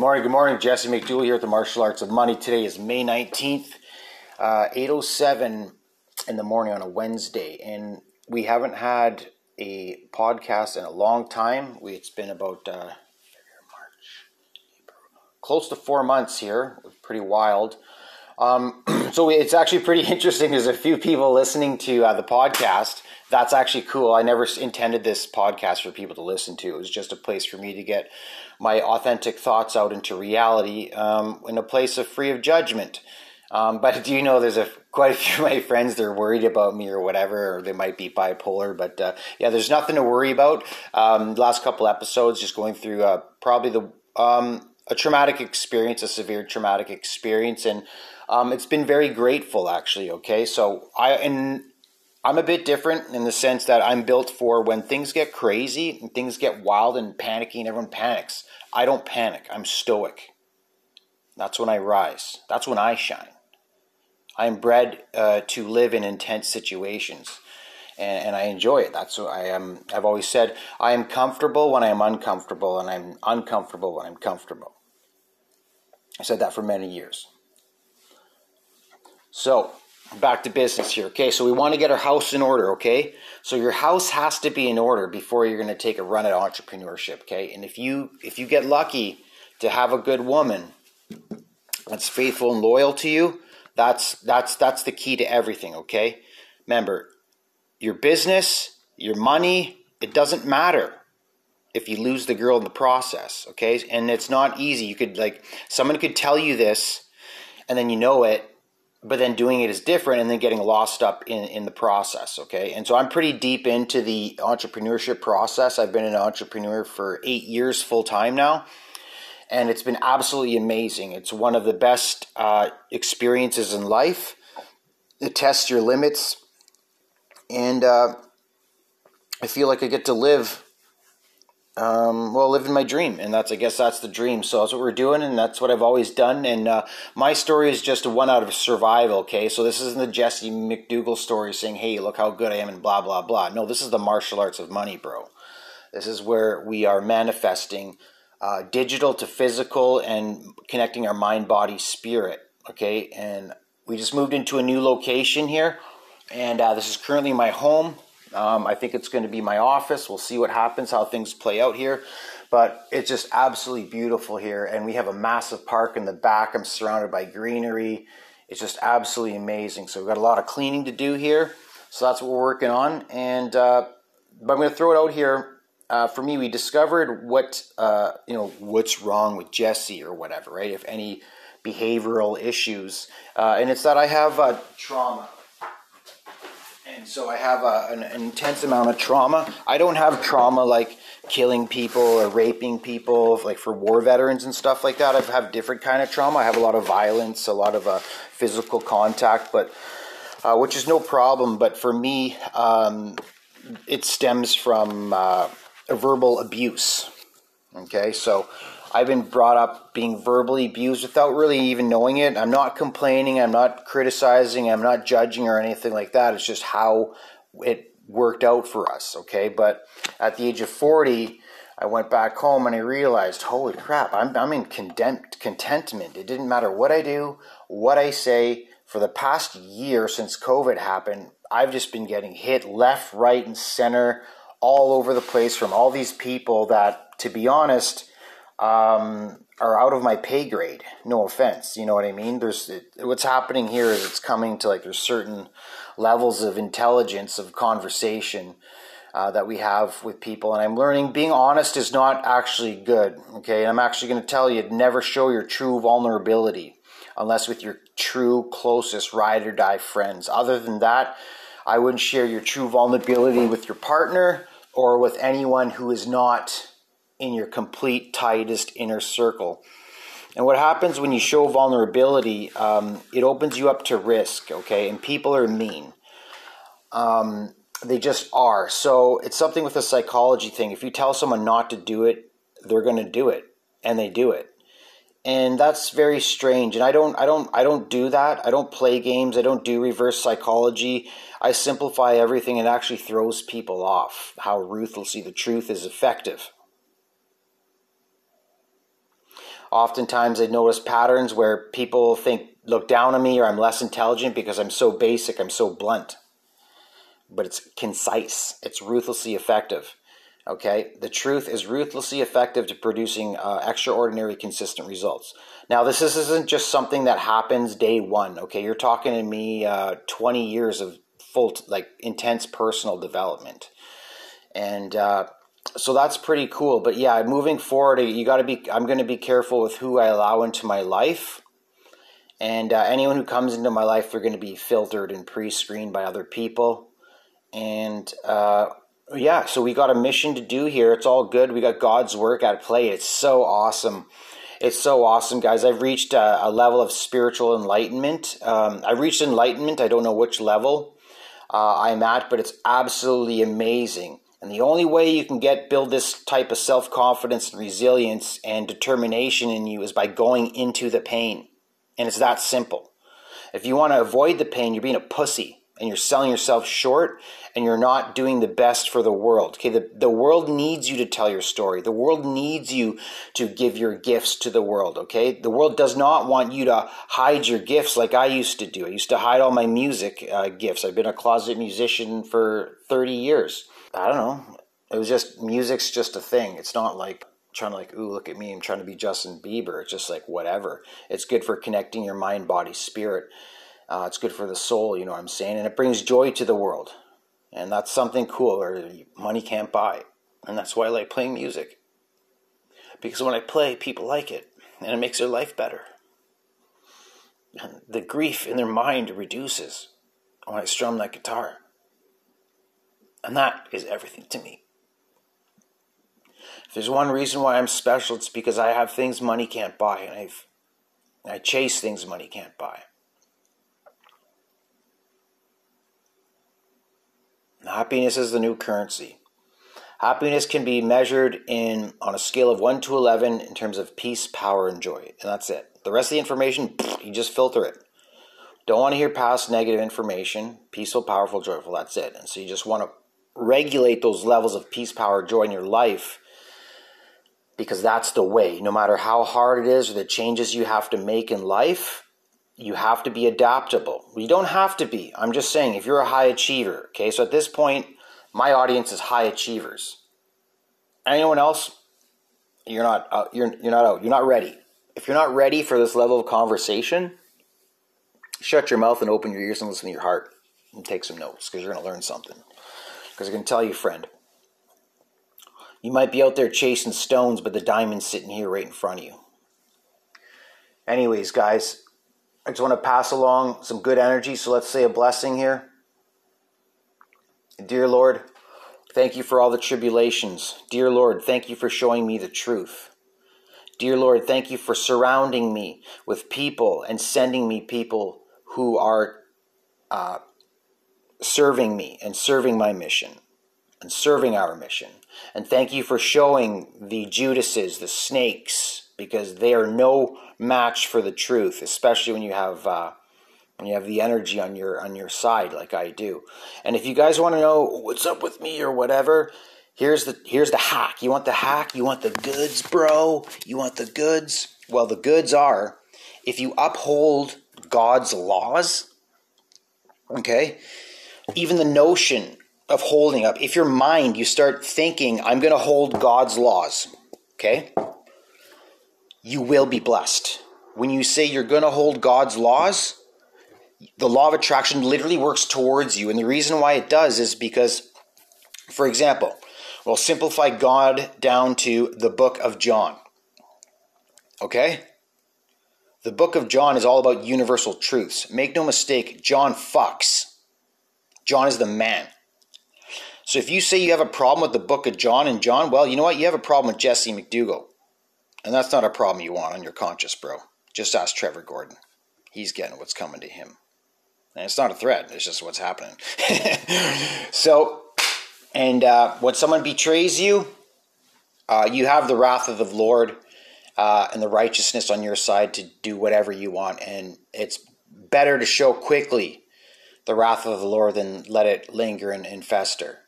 Good morning, good morning. Jesse McDougall here at the Martial Arts of Money. Today is May 19th, uh, 8.07 in the morning on a Wednesday. And we haven't had a podcast in a long time. We, it's been about uh, March, April, close to four months here. Pretty wild. Um, so it's actually pretty interesting. There's a few people listening to uh, the podcast that's actually cool. I never intended this podcast for people to listen to. It was just a place for me to get my authentic thoughts out into reality um, in a place of free of judgment. Um, but do you know there's a quite a few of my friends they're worried about me or whatever, or they might be bipolar. But uh, yeah, there's nothing to worry about. Um, last couple episodes, just going through uh, probably the um, a traumatic experience, a severe traumatic experience, and um, it's been very grateful actually. Okay, so I and I'm a bit different in the sense that I'm built for when things get crazy and things get wild and panicky and everyone panics. I don't panic. I'm stoic. That's when I rise. That's when I shine. I'm bred uh, to live in intense situations, and, and, I enjoy it. That's what I am. I've always said I am comfortable when I am uncomfortable, and I'm uncomfortable when I'm comfortable. I said that for many years. So back to business here. Okay, so we want to get our house in order. Okay, so your house has to be in order before you're going to take a run at entrepreneurship. Okay, and if you if you get lucky to have a good woman that's faithful and loyal to you, that's that's that's the key to everything. Okay, remember your business, your money, it doesn't matter if you lose the girl in the process. Okay, and it's not easy. You could like someone could tell you this, and then you know it but then doing it is different and then getting lost up in, in the process okay and so i'm pretty deep into the entrepreneurship process i've been an entrepreneur for eight years full time now and it's been absolutely amazing it's one of the best uh, experiences in life it tests your limits and uh, i feel like i get to live um, well, living my dream, and that's I guess that's the dream. So that's what we're doing, and that's what I've always done. And uh, my story is just one out of survival. Okay, so this isn't the Jesse McDougal story saying, "Hey, look how good I am," and blah blah blah. No, this is the martial arts of money, bro. This is where we are manifesting uh, digital to physical and connecting our mind, body, spirit. Okay, and we just moved into a new location here, and uh, this is currently my home. Um, I think it's going to be my office. We'll see what happens, how things play out here. But it's just absolutely beautiful here. And we have a massive park in the back. I'm surrounded by greenery. It's just absolutely amazing. So we've got a lot of cleaning to do here. So that's what we're working on. And uh, but I'm going to throw it out here. Uh, for me, we discovered what uh, you know what's wrong with Jesse or whatever, right? If any behavioral issues, uh, and it's that I have uh, trauma and so I have a, an, intense amount of trauma. I don't have trauma like killing people or raping people, like for war veterans and stuff like that. I have different kind of trauma. I have a lot of violence, a lot of uh, physical contact, but uh, which is no problem. But for me, um, it stems from uh, verbal abuse. Okay, so I've been brought up being verbally abused without really even knowing it. I'm not complaining, I'm not criticizing, I'm not judging or anything like that. It's just how it worked out for us, okay? But at the age of 40, I went back home and I realized, holy crap, I'm, I'm in condemned, contentment. It didn't matter what I do, what I say. For the past year since COVID happened, I've just been getting hit left, right, and center all over the place from all these people that, to be honest, um, are out of my pay grade. No offense, you know what I mean. There's it, what's happening here is it's coming to like there's certain levels of intelligence of conversation uh, that we have with people, and I'm learning being honest is not actually good. Okay, and I'm actually going to tell you never show your true vulnerability unless with your true closest ride or die friends. Other than that, I wouldn't share your true vulnerability with your partner or with anyone who is not in your complete tightest inner circle. And what happens when you show vulnerability, um, it opens you up to risk, okay? And people are mean. Um, they just are. So it's something with a psychology thing. If you tell someone not to do it, they're going to do it, and they do it. And that's very strange. And I don't, I don't, I don't do that. I don't play games. I don't do reverse psychology. I simplify everything. It actually throws people off. How ruthlessly the truth is effective. Oftentimes, I notice patterns where people think, look down on me, or I'm less intelligent because I'm so basic, I'm so blunt. But it's concise, it's ruthlessly effective. Okay, the truth is ruthlessly effective to producing uh, extraordinary, consistent results. Now, this isn't just something that happens day one. Okay, you're talking to me uh, 20 years of full, like intense personal development, and uh, so that's pretty cool. But yeah, moving forward, you got to be. I'm going to be careful with who I allow into my life, and uh, anyone who comes into my life, they're going to be filtered and pre-screened by other people, and uh, yeah, so we got a mission to do here. It's all good. We got God's work at play. It's so awesome. It's so awesome, guys. I've reached a, a level of spiritual enlightenment. Um, I've reached enlightenment. I don't know which level uh, I'm at, but it's absolutely amazing. And the only way you can get build this type of self confidence and resilience and determination in you is by going into the pain. And it's that simple. If you want to avoid the pain, you're being a pussy and you're selling yourself short and you're not doing the best for the world. Okay, the, the world needs you to tell your story. The world needs you to give your gifts to the world. Okay, the world does not want you to hide your gifts like I used to do. I used to hide all my music uh, gifts. I've been a closet musician for 30 years. I don't know. It was just music's just a thing. It's not like trying to like, ooh, look at me. I'm trying to be Justin Bieber. It's just like whatever. It's good for connecting your mind, body, spirit. Uh, it's good for the soul, you know what I'm saying? And it brings joy to the world. And that's something cool or money can't buy. And that's why I like playing music. Because when I play, people like it. And it makes their life better. The grief in their mind reduces when I strum that guitar. And that is everything to me. If there's one reason why I'm special, it's because I have things money can't buy, and I've I chase things money can't buy. Happiness is the new currency. Happiness can be measured in on a scale of 1 to 11 in terms of peace, power, and joy. And that's it. The rest of the information, you just filter it. Don't want to hear past negative information. Peaceful, powerful, joyful. That's it. And so you just want to regulate those levels of peace, power, joy in your life because that's the way. No matter how hard it is or the changes you have to make in life, you have to be adaptable. You don't have to be. I'm just saying, if you're a high achiever, okay, so at this point, my audience is high achievers. Anyone else, you're not, uh, you're, you're not out. You're not ready. If you're not ready for this level of conversation, shut your mouth and open your ears and listen to your heart and take some notes because you're going to learn something. Because I can tell you, friend, you might be out there chasing stones, but the diamond's sitting here right in front of you. Anyways, guys, I just want to pass along some good energy. So let's say a blessing here. Dear Lord, thank you for all the tribulations. Dear Lord, thank you for showing me the truth. Dear Lord, thank you for surrounding me with people and sending me people who are uh, serving me and serving my mission and serving our mission. And thank you for showing the Judases, the snakes, because they are no match for the truth, especially when you have uh, when you have the energy on your on your side, like I do. And if you guys want to know what's up with me or whatever, here's the here's the hack. You want the hack? You want the goods, bro? You want the goods? Well, the goods are if you uphold God's laws. Okay, even the notion of holding up. If your mind, you start thinking, I'm going to hold God's laws. Okay you will be blessed. When you say you're going to hold God's laws, the law of attraction literally works towards you. And the reason why it does is because, for example, we'll simplify God down to the book of John. Okay? The book of John is all about universal truths. Make no mistake, John fucks. John is the man. So if you say you have a problem with the book of John and John, well, you know what? You have a problem with Jesse McDougall. And that's not a problem you want on your conscience, bro. Just ask Trevor Gordon. He's getting what's coming to him. And it's not a threat, it's just what's happening. so, and uh, when someone betrays you, uh, you have the wrath of the Lord uh, and the righteousness on your side to do whatever you want. And it's better to show quickly the wrath of the Lord than let it linger and, and fester.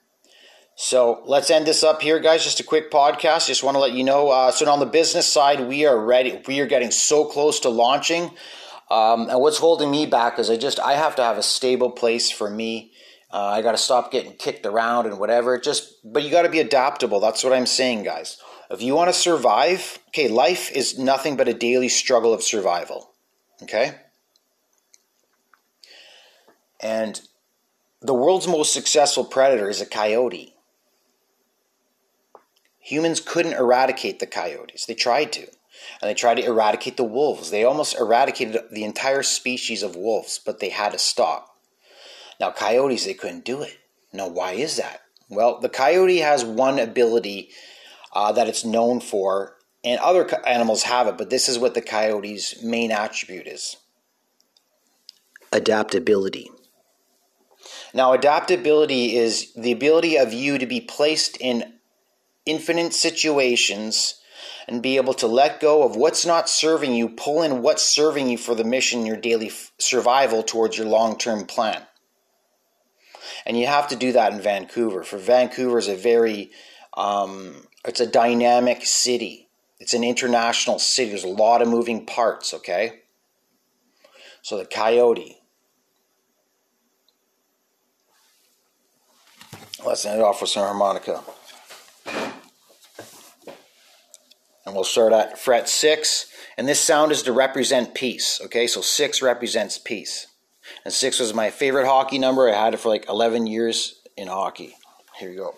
So let's end this up here, guys. Just a quick podcast. Just want to let you know. Uh, so on the business side, we are ready. We are getting so close to launching. Um, and what's holding me back is I just I have to have a stable place for me. Uh, I got to stop getting kicked around and whatever. Just but you got to be adaptable. That's what I'm saying, guys. If you want to survive, okay, life is nothing but a daily struggle of survival. Okay? And the world's most successful predator is a coyote. Humans couldn't eradicate the coyotes. They tried to. And they tried to eradicate the wolves. They almost eradicated the entire species of wolves, but they had to stop. Now, coyotes, they couldn't do it. Now, why is that? Well, the coyote has one ability uh, that it's known for, and other animals have it, but this is what the coyote's main attribute is adaptability. Now, adaptability is the ability of you to be placed in infinite situations and be able to let go of what's not serving you, pull in what's serving you for the mission, your daily f- survival towards your long term plan. And you have to do that in Vancouver. For Vancouver is a very, um, it's a dynamic city. It's an international city. There's a lot of moving parts, okay? So the coyote. Let's end it off with some harmonica. And we'll start at fret 6. And this sound is to represent peace. Okay, so 6 represents peace. And 6 was my favorite hockey number. I had it for like 11 years in hockey. Here you go.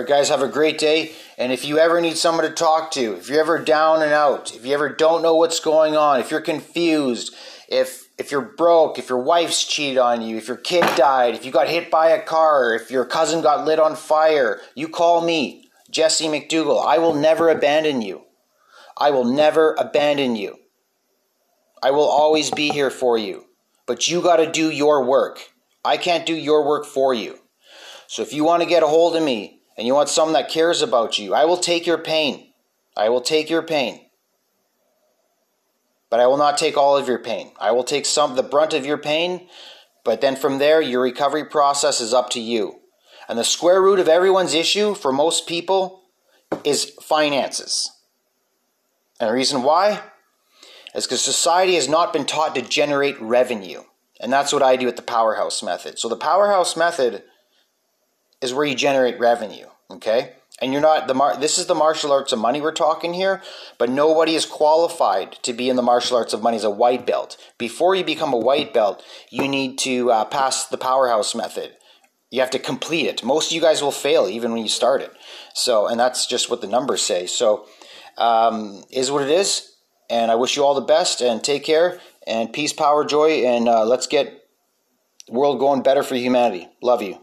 Right, guys, have a great day. And if you ever need someone to talk to, if you're ever down and out, if you ever don't know what's going on, if you're confused, if if you're broke, if your wife's cheated on you, if your kid died, if you got hit by a car, if your cousin got lit on fire, you call me, Jesse McDougal. I will never abandon you. I will never abandon you. I will always be here for you. But you got to do your work. I can't do your work for you. So if you want to get a hold of me, and you want someone that cares about you, I will take your pain. I will take your pain. But I will not take all of your pain. I will take some the brunt of your pain, but then from there your recovery process is up to you. And the square root of everyone's issue for most people is finances. And the reason why is because society has not been taught to generate revenue. And that's what I do with the powerhouse method. So the powerhouse method is where you generate revenue. Okay? And you're not the mar- this is the martial arts of money we're talking here, but nobody is qualified to be in the martial arts of money as a white belt. Before you become a white belt, you need to uh, pass the powerhouse method. You have to complete it. Most of you guys will fail even when you start it. So, and that's just what the numbers say. So, um, is what it is. And I wish you all the best and take care and peace, power, joy, and uh, let's get world going better for humanity. Love you.